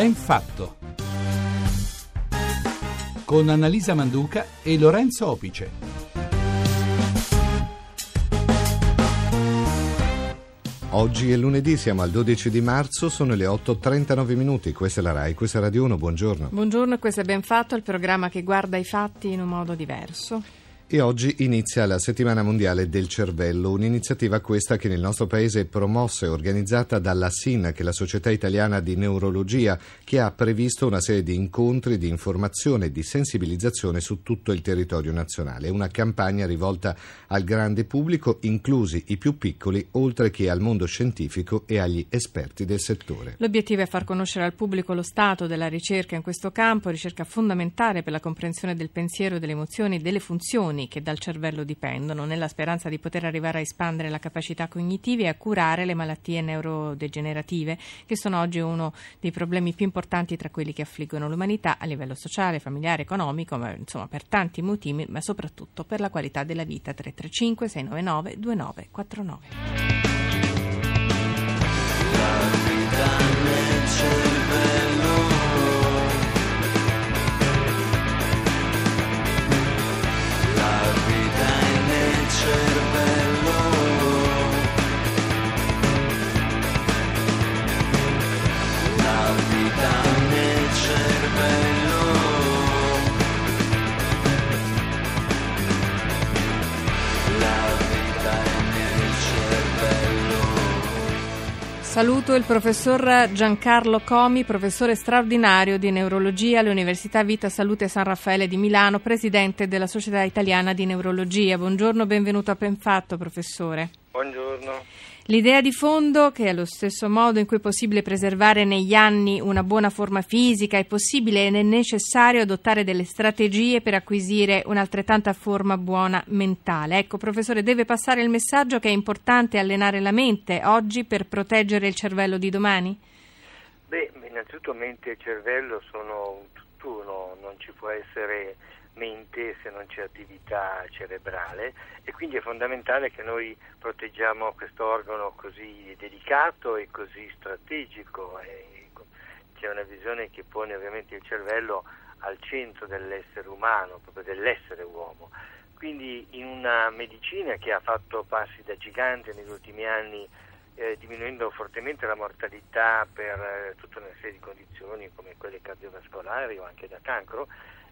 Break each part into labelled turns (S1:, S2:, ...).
S1: Ben fatto. Con Annalisa Manduca e Lorenzo Opice.
S2: Oggi è lunedì, siamo al 12 di marzo, sono le 8.39 minuti, questa è la RAI, questa è Radio 1, buongiorno.
S3: Buongiorno, questo è Ben Fatto, il programma che guarda i fatti in un modo diverso.
S2: E oggi inizia la Settimana Mondiale del Cervello, un'iniziativa questa che nel nostro paese è promossa e organizzata dalla SIN, che è la Società Italiana di Neurologia, che ha previsto una serie di incontri di informazione e di sensibilizzazione su tutto il territorio nazionale. Una campagna rivolta al grande pubblico, inclusi i più piccoli, oltre che al mondo scientifico e agli esperti del settore.
S3: L'obiettivo è far conoscere al pubblico lo stato della ricerca in questo campo, ricerca fondamentale per la comprensione del pensiero, delle emozioni e delle funzioni funzioni che dal cervello dipendono, nella speranza di poter arrivare a espandere la capacità cognitiva e a curare le malattie neurodegenerative, che sono oggi uno dei problemi più importanti tra quelli che affliggono l'umanità a livello sociale, familiare, economico, ma insomma per tanti motivi, ma soprattutto per la qualità della vita. 335 699 2949. Saluto il professor Giancarlo Comi, professore straordinario di neurologia all'Università Vita Salute San Raffaele di Milano, presidente della Società Italiana di Neurologia. Buongiorno, benvenuto a Penfatto, professore.
S4: Buongiorno.
S3: L'idea di fondo, che è lo stesso modo in cui è possibile preservare negli anni una buona forma fisica, è possibile ed è necessario adottare delle strategie per acquisire un'altrettanta forma buona mentale. Ecco, professore, deve passare il messaggio che è importante allenare la mente oggi per proteggere il cervello di domani?
S4: Beh, innanzitutto mente e cervello sono un tutt'uno, non ci può essere mente se non c'è attività cerebrale e quindi è fondamentale che noi proteggiamo questo organo così delicato e così strategico. C'è una visione che pone ovviamente il cervello al centro dell'essere umano, proprio dell'essere uomo. Quindi in una medicina che ha fatto passi da gigante negli ultimi anni, eh, diminuendo fortemente la mortalità per eh, tutta una serie di condizioni come quelle cardiovascolari o anche da cancro,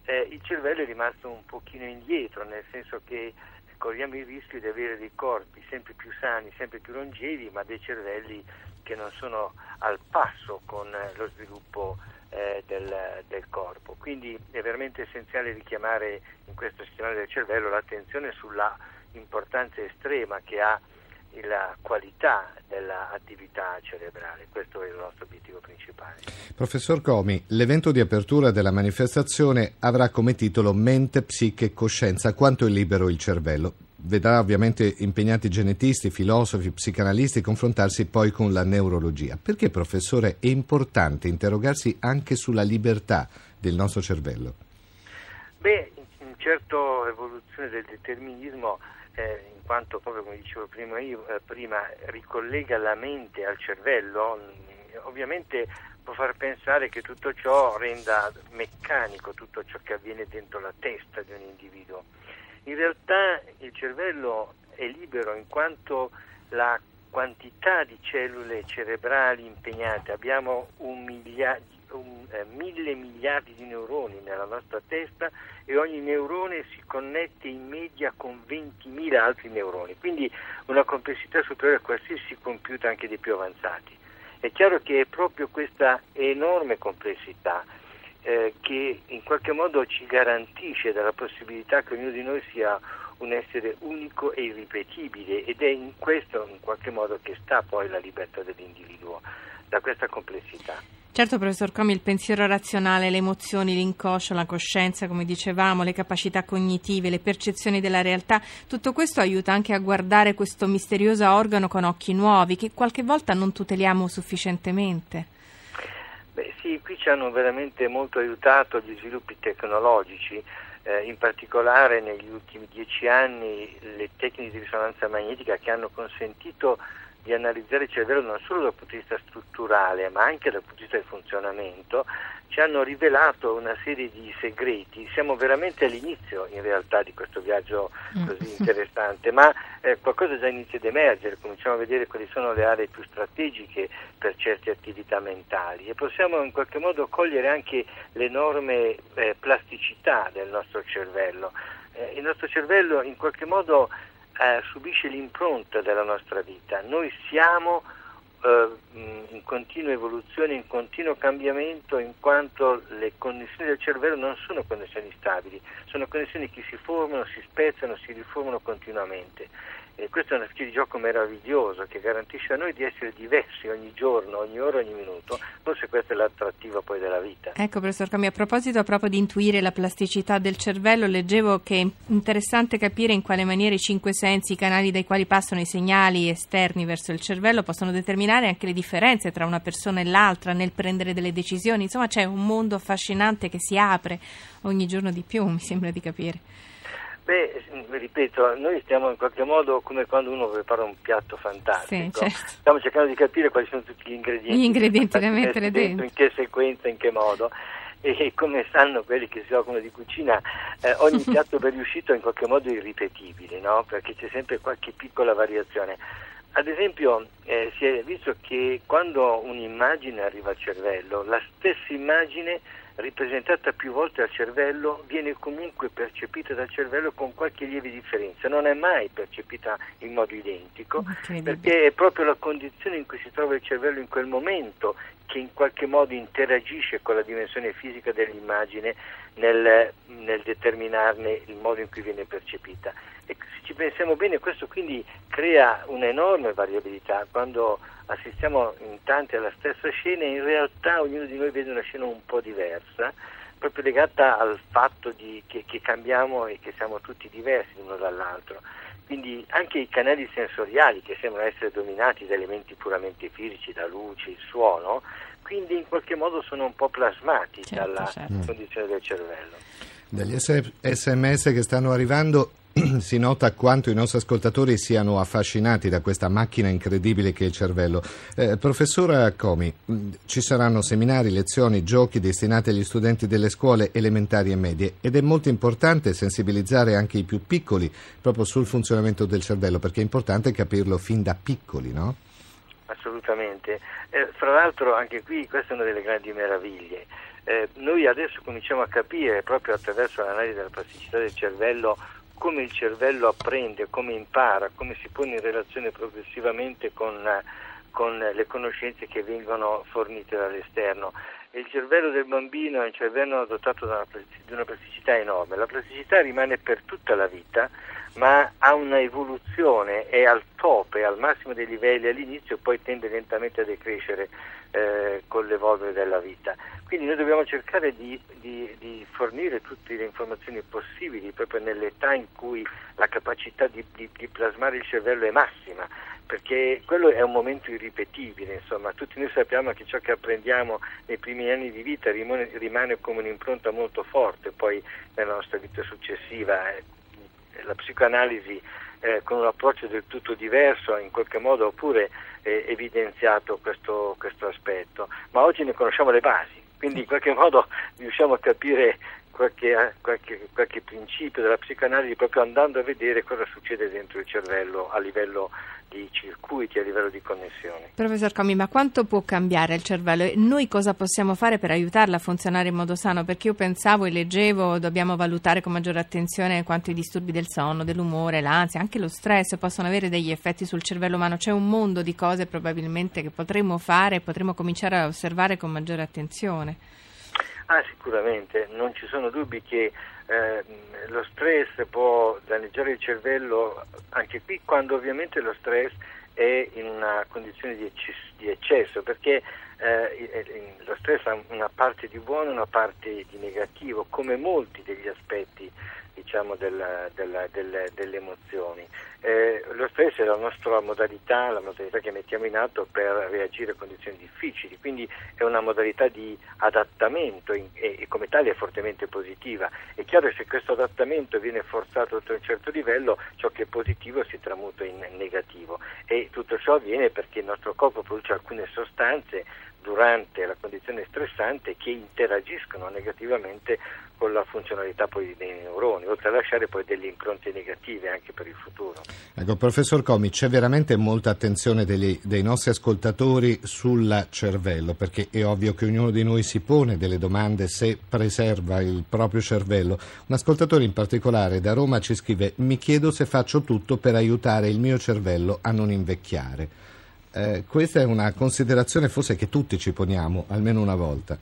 S4: eh, il cervello è rimasto un pochino indietro, nel senso che corriamo il rischio di avere dei corpi sempre più sani, sempre più longevi, ma dei cervelli che non sono al passo con lo sviluppo eh, del, del, corpo. Quindi è veramente essenziale richiamare in questo sistema del cervello l'attenzione sulla importanza estrema che ha la qualità dell'attività cerebrale. Questo è il nostro obiettivo principale.
S2: Professor Comi, l'evento di apertura della manifestazione avrà come titolo Mente, Psiche e Coscienza, quanto è libero il cervello. Vedrà ovviamente impegnati genetisti, filosofi, psicanalisti confrontarsi poi con la neurologia. Perché, professore, è importante interrogarsi anche sulla libertà del nostro cervello?
S4: Beh, in certo evoluzione del determinismo eh, in quanto proprio come dicevo prima, io, eh, prima ricollega la mente al cervello, mm, ovviamente può far pensare che tutto ciò renda meccanico tutto ciò che avviene dentro la testa di un individuo. In realtà il cervello è libero in quanto la quantità di cellule cerebrali impegnate, abbiamo un miliardo un, eh, mille miliardi di neuroni nella nostra testa e ogni neurone si connette in media con 20.000 altri neuroni, quindi una complessità superiore a qualsiasi computer anche dei più avanzati. È chiaro che è proprio questa enorme complessità eh, che in qualche modo ci garantisce della possibilità che ognuno di noi sia un essere unico e irripetibile ed è in questo in qualche modo che sta poi la libertà dell'individuo, da questa complessità.
S3: Certo, professor Comi, il pensiero razionale, le emozioni, l'inconscio, la coscienza, come dicevamo, le capacità cognitive, le percezioni della realtà, tutto questo aiuta anche a guardare questo misterioso organo con occhi nuovi che qualche volta non tuteliamo sufficientemente.
S4: Beh, sì, qui ci hanno veramente molto aiutato gli sviluppi tecnologici, eh, in particolare negli ultimi dieci anni le tecniche di risonanza magnetica che hanno consentito di analizzare il cervello non solo dal punto di vista strutturale ma anche dal punto di vista del funzionamento ci hanno rivelato una serie di segreti. Siamo veramente all'inizio in realtà di questo viaggio mm. così interessante, ma eh, qualcosa già inizia ad emergere, cominciamo a vedere quali sono le aree più strategiche per certe attività mentali e possiamo in qualche modo cogliere anche l'enorme eh, plasticità del nostro cervello. Eh, il nostro cervello in qualche modo eh, subisce l'impronta della nostra vita. Noi siamo eh, in continua evoluzione, in continuo cambiamento, in quanto le connessioni del cervello non sono connessioni stabili, sono connessioni che si formano, si spezzano, si riformano continuamente. E questo è una specie di gioco meraviglioso che garantisce a noi di essere diversi ogni giorno, ogni ora, ogni minuto. Forse questo è l'attrattivo poi della vita.
S3: Ecco, professor Cami, a proposito proprio di intuire la plasticità del cervello, leggevo che è interessante capire in quale maniera i cinque sensi, i canali dai quali passano i segnali esterni verso il cervello, possono determinare anche le differenze tra una persona e l'altra nel prendere delle decisioni. Insomma, c'è un mondo affascinante che si apre ogni giorno di più, mi sembra di capire.
S4: Beh, ripeto, noi stiamo in qualche modo come quando uno prepara un piatto fantastico.
S3: Sì, certo.
S4: Stiamo cercando di capire quali sono tutti gli ingredienti.
S3: Gli ingredienti da mettere dentro.
S4: In che sequenza, in che modo. E come sanno quelli che si occupano di cucina, eh, ogni piatto ben riuscito è in qualche modo irripetibile, no? Perché c'è sempre qualche piccola variazione. Ad esempio, eh, si è visto che quando un'immagine arriva al cervello, la stessa immagine ripresentata più volte al cervello viene comunque percepita dal cervello con qualche lieve differenza, non è mai percepita in modo identico perché è proprio la condizione in cui si trova il cervello in quel momento che in qualche modo interagisce con la dimensione fisica dell'immagine nel, nel determinarne il modo in cui viene percepita. E se ci pensiamo bene questo quindi crea un'enorme variabilità quando assistiamo in tanti alla stessa scena e in realtà ognuno di noi vede una scena un po' diversa, proprio legata al fatto di, che, che cambiamo e che siamo tutti diversi l'uno dall'altro. Quindi anche i canali sensoriali che sembrano essere dominati da elementi puramente fisici, da luce, il suono, quindi in qualche modo sono un po' plasmati certo, dalla certo. condizione del cervello.
S2: Dagli sms che stanno arrivando si nota quanto i nostri ascoltatori siano affascinati da questa macchina incredibile che è il cervello. Eh, professora Comi, mm, ci saranno seminari, lezioni, giochi destinati agli studenti delle scuole elementari e medie ed è molto importante sensibilizzare anche i più piccoli proprio sul funzionamento del cervello perché è importante capirlo fin da piccoli, no?
S4: Assolutamente. Eh, fra l'altro anche qui questa è una delle grandi meraviglie. Eh, noi adesso cominciamo a capire proprio attraverso l'analisi della plasticità del cervello come il cervello apprende, come impara, come si pone in relazione progressivamente con, con le conoscenze che vengono fornite dall'esterno. Il cervello del bambino è un cervello dotato di una plasticità enorme. La plasticità rimane per tutta la vita, ma ha una evoluzione, è al top, è al massimo dei livelli all'inizio e poi tende lentamente a decrescere eh, con l'evolvere della vita. Quindi noi dobbiamo cercare di, di, di, fornire tutte le informazioni possibili proprio nell'età in cui la capacità di, di, plasmare il cervello è massima, perché quello è un momento irripetibile, insomma, tutti noi sappiamo che ciò che apprendiamo nei primi anni di vita rimane, rimane come un'impronta molto forte poi nella nostra vita successiva. La psicoanalisi eh, con un approccio del tutto diverso in qualche modo ha pure eh, evidenziato questo, questo aspetto, ma oggi ne conosciamo le basi quindi in qualche modo riusciamo a capire qualche, qualche, qualche, principio della psicanalisi proprio andando a vedere cosa succede dentro il cervello a livello di circuiti, a livello di connessioni.
S3: Professor Comi, ma quanto può cambiare il cervello e noi cosa possiamo fare per aiutarla a funzionare in modo sano? Perché io pensavo e leggevo dobbiamo valutare con maggiore attenzione quanto i disturbi del sonno, dell'umore, l'ansia, anche lo stress possono avere degli effetti sul cervello umano. C'è un mondo di cose probabilmente che potremmo fare e potremmo cominciare a osservare con maggiore attenzione.
S4: Ah, sicuramente, non ci sono dubbi che eh, lo stress può danneggiare il cervello anche qui quando ovviamente lo stress è in una condizione di, eccesso, di eccesso perché eh, lo stress ha una parte di buono e una parte di negativo, come molti degli aspetti diciamo, della, della, delle, delle, emozioni. Eh, lo stress è la nostra modalità, la modalità che mettiamo in atto per reagire a condizioni difficili, quindi è una modalità di adattamento in, e, e, come tale è fortemente positiva. È chiaro che se questo adattamento viene forzato a un certo livello, ciò che è positivo si tramuta in negativo e tutto ciò avviene perché il nostro corpo produce alcune sostanze durante la condizione stressante che interagiscono negativamente con la funzionalità poi dei neuroni, oltre a lasciare poi delle impronte negative anche per il futuro.
S2: Ecco, professor Comi, c'è veramente molta attenzione degli, dei nostri ascoltatori sul cervello, perché è ovvio che ognuno di noi si pone delle domande se preserva il proprio cervello. Un ascoltatore in particolare da Roma ci scrive: Mi chiedo se faccio tutto per aiutare il mio cervello a non invecchiare. Eh, questa è una considerazione forse che tutti ci poniamo almeno una volta.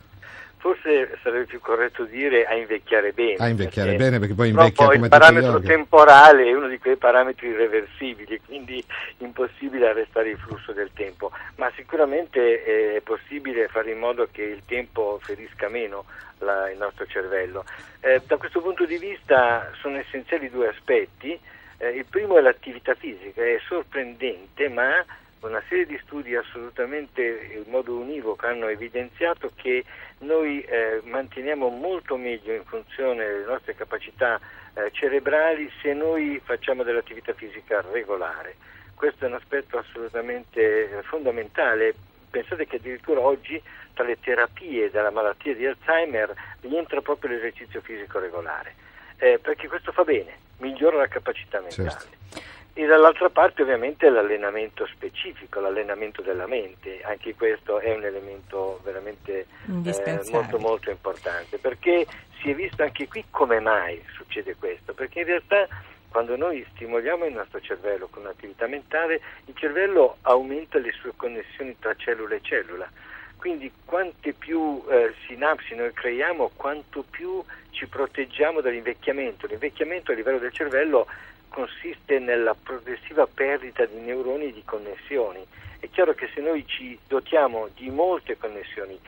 S4: Forse sarebbe più corretto dire a invecchiare bene.
S2: A invecchiare perché bene perché poi invecchia come
S4: il parametro temporale è uno di quei parametri irreversibili, quindi impossibile arrestare il flusso del tempo, ma sicuramente è possibile fare in modo che il tempo ferisca meno la, il nostro cervello. Eh, da questo punto di vista sono essenziali due aspetti. Eh, il primo è l'attività fisica, è sorprendente ma una serie di studi assolutamente in modo univoco hanno evidenziato che noi eh, manteniamo molto meglio in funzione delle nostre capacità eh, cerebrali se noi facciamo dell'attività fisica regolare. Questo è un aspetto assolutamente eh, fondamentale. Pensate che addirittura oggi tra le terapie della malattia di Alzheimer rientra proprio l'esercizio fisico regolare, eh, perché questo fa bene, migliora la capacità mentale. Certo e dall'altra parte ovviamente l'allenamento specifico, l'allenamento della mente, anche questo è un elemento veramente eh, molto molto importante perché si è visto anche qui come mai succede questo, perché in realtà quando noi stimoliamo il nostro cervello con un'attività mentale, il cervello aumenta le sue connessioni tra cellula e cellula. Quindi quante più eh, sinapsi noi creiamo, quanto più ci proteggiamo dall'invecchiamento. L'invecchiamento a livello del cervello consiste nella progressiva perdita di neuroni e di connessioni. È chiaro che se noi ci dotiamo di molte connessioni,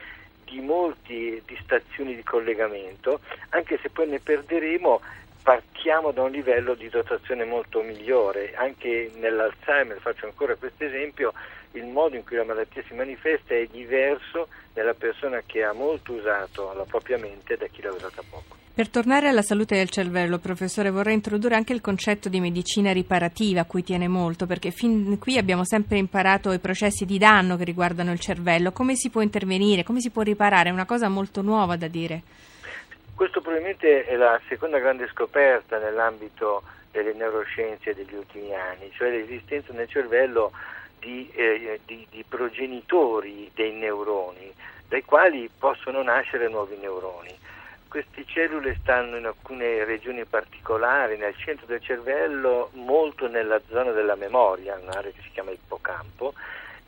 S4: di molte di stazioni di collegamento, anche se poi ne perderemo, partiamo da un livello di dotazione molto migliore. Anche nell'Alzheimer, faccio ancora questo esempio, il modo in cui la malattia si manifesta è diverso nella persona che ha molto usato la propria mente da chi l'ha usata poco.
S3: Per tornare alla salute del cervello, professore, vorrei introdurre anche il concetto di medicina riparativa a cui tiene molto, perché fin qui abbiamo sempre imparato i processi di danno che riguardano il cervello. Come si può intervenire? Come si può riparare? È una cosa molto nuova da dire.
S4: Questo probabilmente è la seconda grande scoperta nell'ambito delle neuroscienze degli ultimi anni, cioè l'esistenza nel cervello di, eh, di, di progenitori dei neuroni, dai quali possono nascere nuovi neuroni. Queste cellule stanno in alcune regioni particolari, nel centro del cervello, molto nella zona della memoria, un'area che si chiama ippocampo,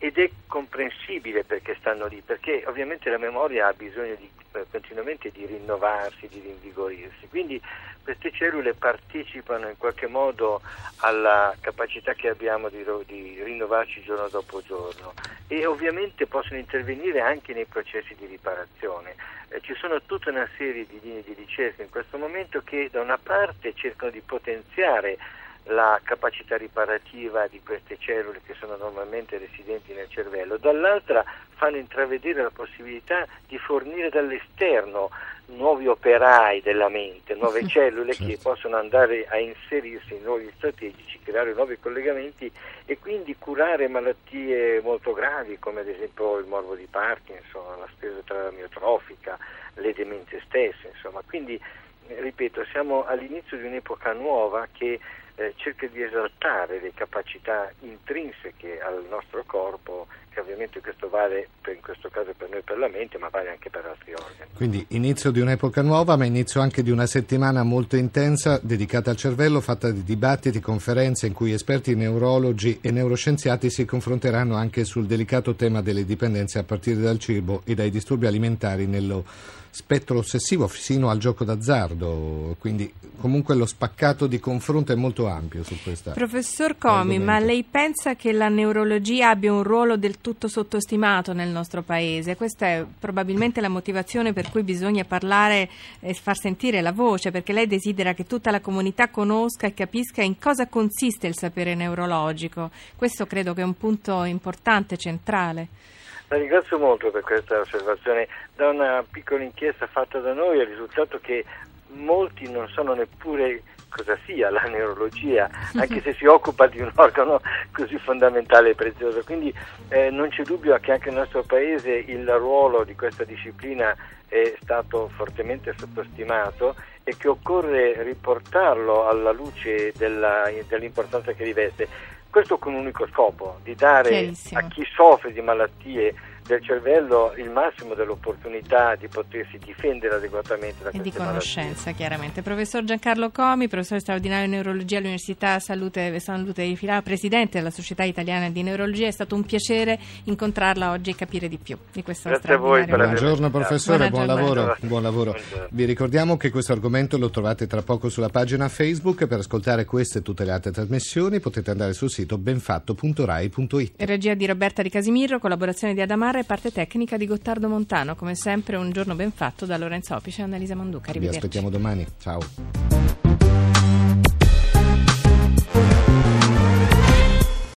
S4: ed è comprensibile perché stanno lì, perché ovviamente la memoria ha bisogno di, eh, continuamente di rinnovarsi, di rinvigorirsi. Quindi queste cellule partecipano in qualche modo alla capacità che abbiamo di, di rinnovarci giorno dopo giorno e ovviamente possono intervenire anche nei processi di riparazione. Eh, ci sono tutta una serie di linee di ricerca in questo momento che da una parte cercano di potenziare la capacità riparativa di queste cellule che sono normalmente residenti nel cervello, dall'altra fanno intravedere la possibilità di fornire dall'esterno nuovi operai della mente, nuove cellule certo. che possono andare a inserirsi in nuovi strategici, creare nuovi collegamenti e quindi curare malattie molto gravi come ad esempio il morbo di Parkinson, la sclerosi miotrofica, le demenze stesse, insomma. Quindi ripeto, siamo all'inizio di un'epoca nuova che eh, cerca di esaltare le capacità intrinseche al nostro corpo, che ovviamente questo vale per, in questo caso per noi per la mente, ma vale anche per altri organi.
S2: Quindi inizio di un'epoca nuova, ma inizio anche di una settimana molto intensa dedicata al cervello, fatta di dibattiti, conferenze in cui esperti neurologi e neuroscienziati si confronteranno anche sul delicato tema delle dipendenze a partire dal cibo e dai disturbi alimentari nello spettro ossessivo fino al gioco d'azzardo, quindi comunque lo spaccato di confronto è molto ampio su questa.
S3: Professor Comi, ma lei pensa che la neurologia abbia un ruolo del tutto sottostimato nel nostro paese? Questa è probabilmente la motivazione per cui bisogna parlare e far sentire la voce, perché lei desidera che tutta la comunità conosca e capisca in cosa consiste il sapere neurologico. Questo credo che è un punto importante, centrale.
S4: La ringrazio molto per questa osservazione. Da una piccola inchiesta fatta da noi è risultato che molti non sanno neppure cosa sia la neurologia, anche se si occupa di un organo così fondamentale e prezioso. Quindi eh, non c'è dubbio che anche nel nostro Paese il ruolo di questa disciplina è stato fortemente sottostimato e che occorre riportarlo alla luce della, dell'importanza che riveste. Questo con un unico scopo, di dare a chi soffre di malattie del cervello il massimo dell'opportunità di potersi difendere adeguatamente da
S3: e
S4: di
S3: conoscenza
S4: malattie.
S3: chiaramente. Professor Giancarlo Comi, professore straordinario di neurologia all'Università Salute, Salute di Filà, presidente della Società Italiana di Neurologia, è stato un piacere incontrarla oggi e capire di più di questo
S4: Grazie a voi per
S2: Buongiorno professore, buon lavoro, buon lavoro.
S4: Buongiorno.
S2: Vi ricordiamo che questo argomento lo trovate tra poco sulla pagina Facebook per ascoltare queste e tutte le altre trasmissioni potete andare sul sito benfatto.rai.it.
S3: Regia di Roberta Di Casimiro, collaborazione di Adamara e parte tecnica di Gottardo Montano. Come sempre un giorno ben fatto da Lorenzo Opice e Annalisa Manduca.
S2: Vi aspettiamo domani. Ciao.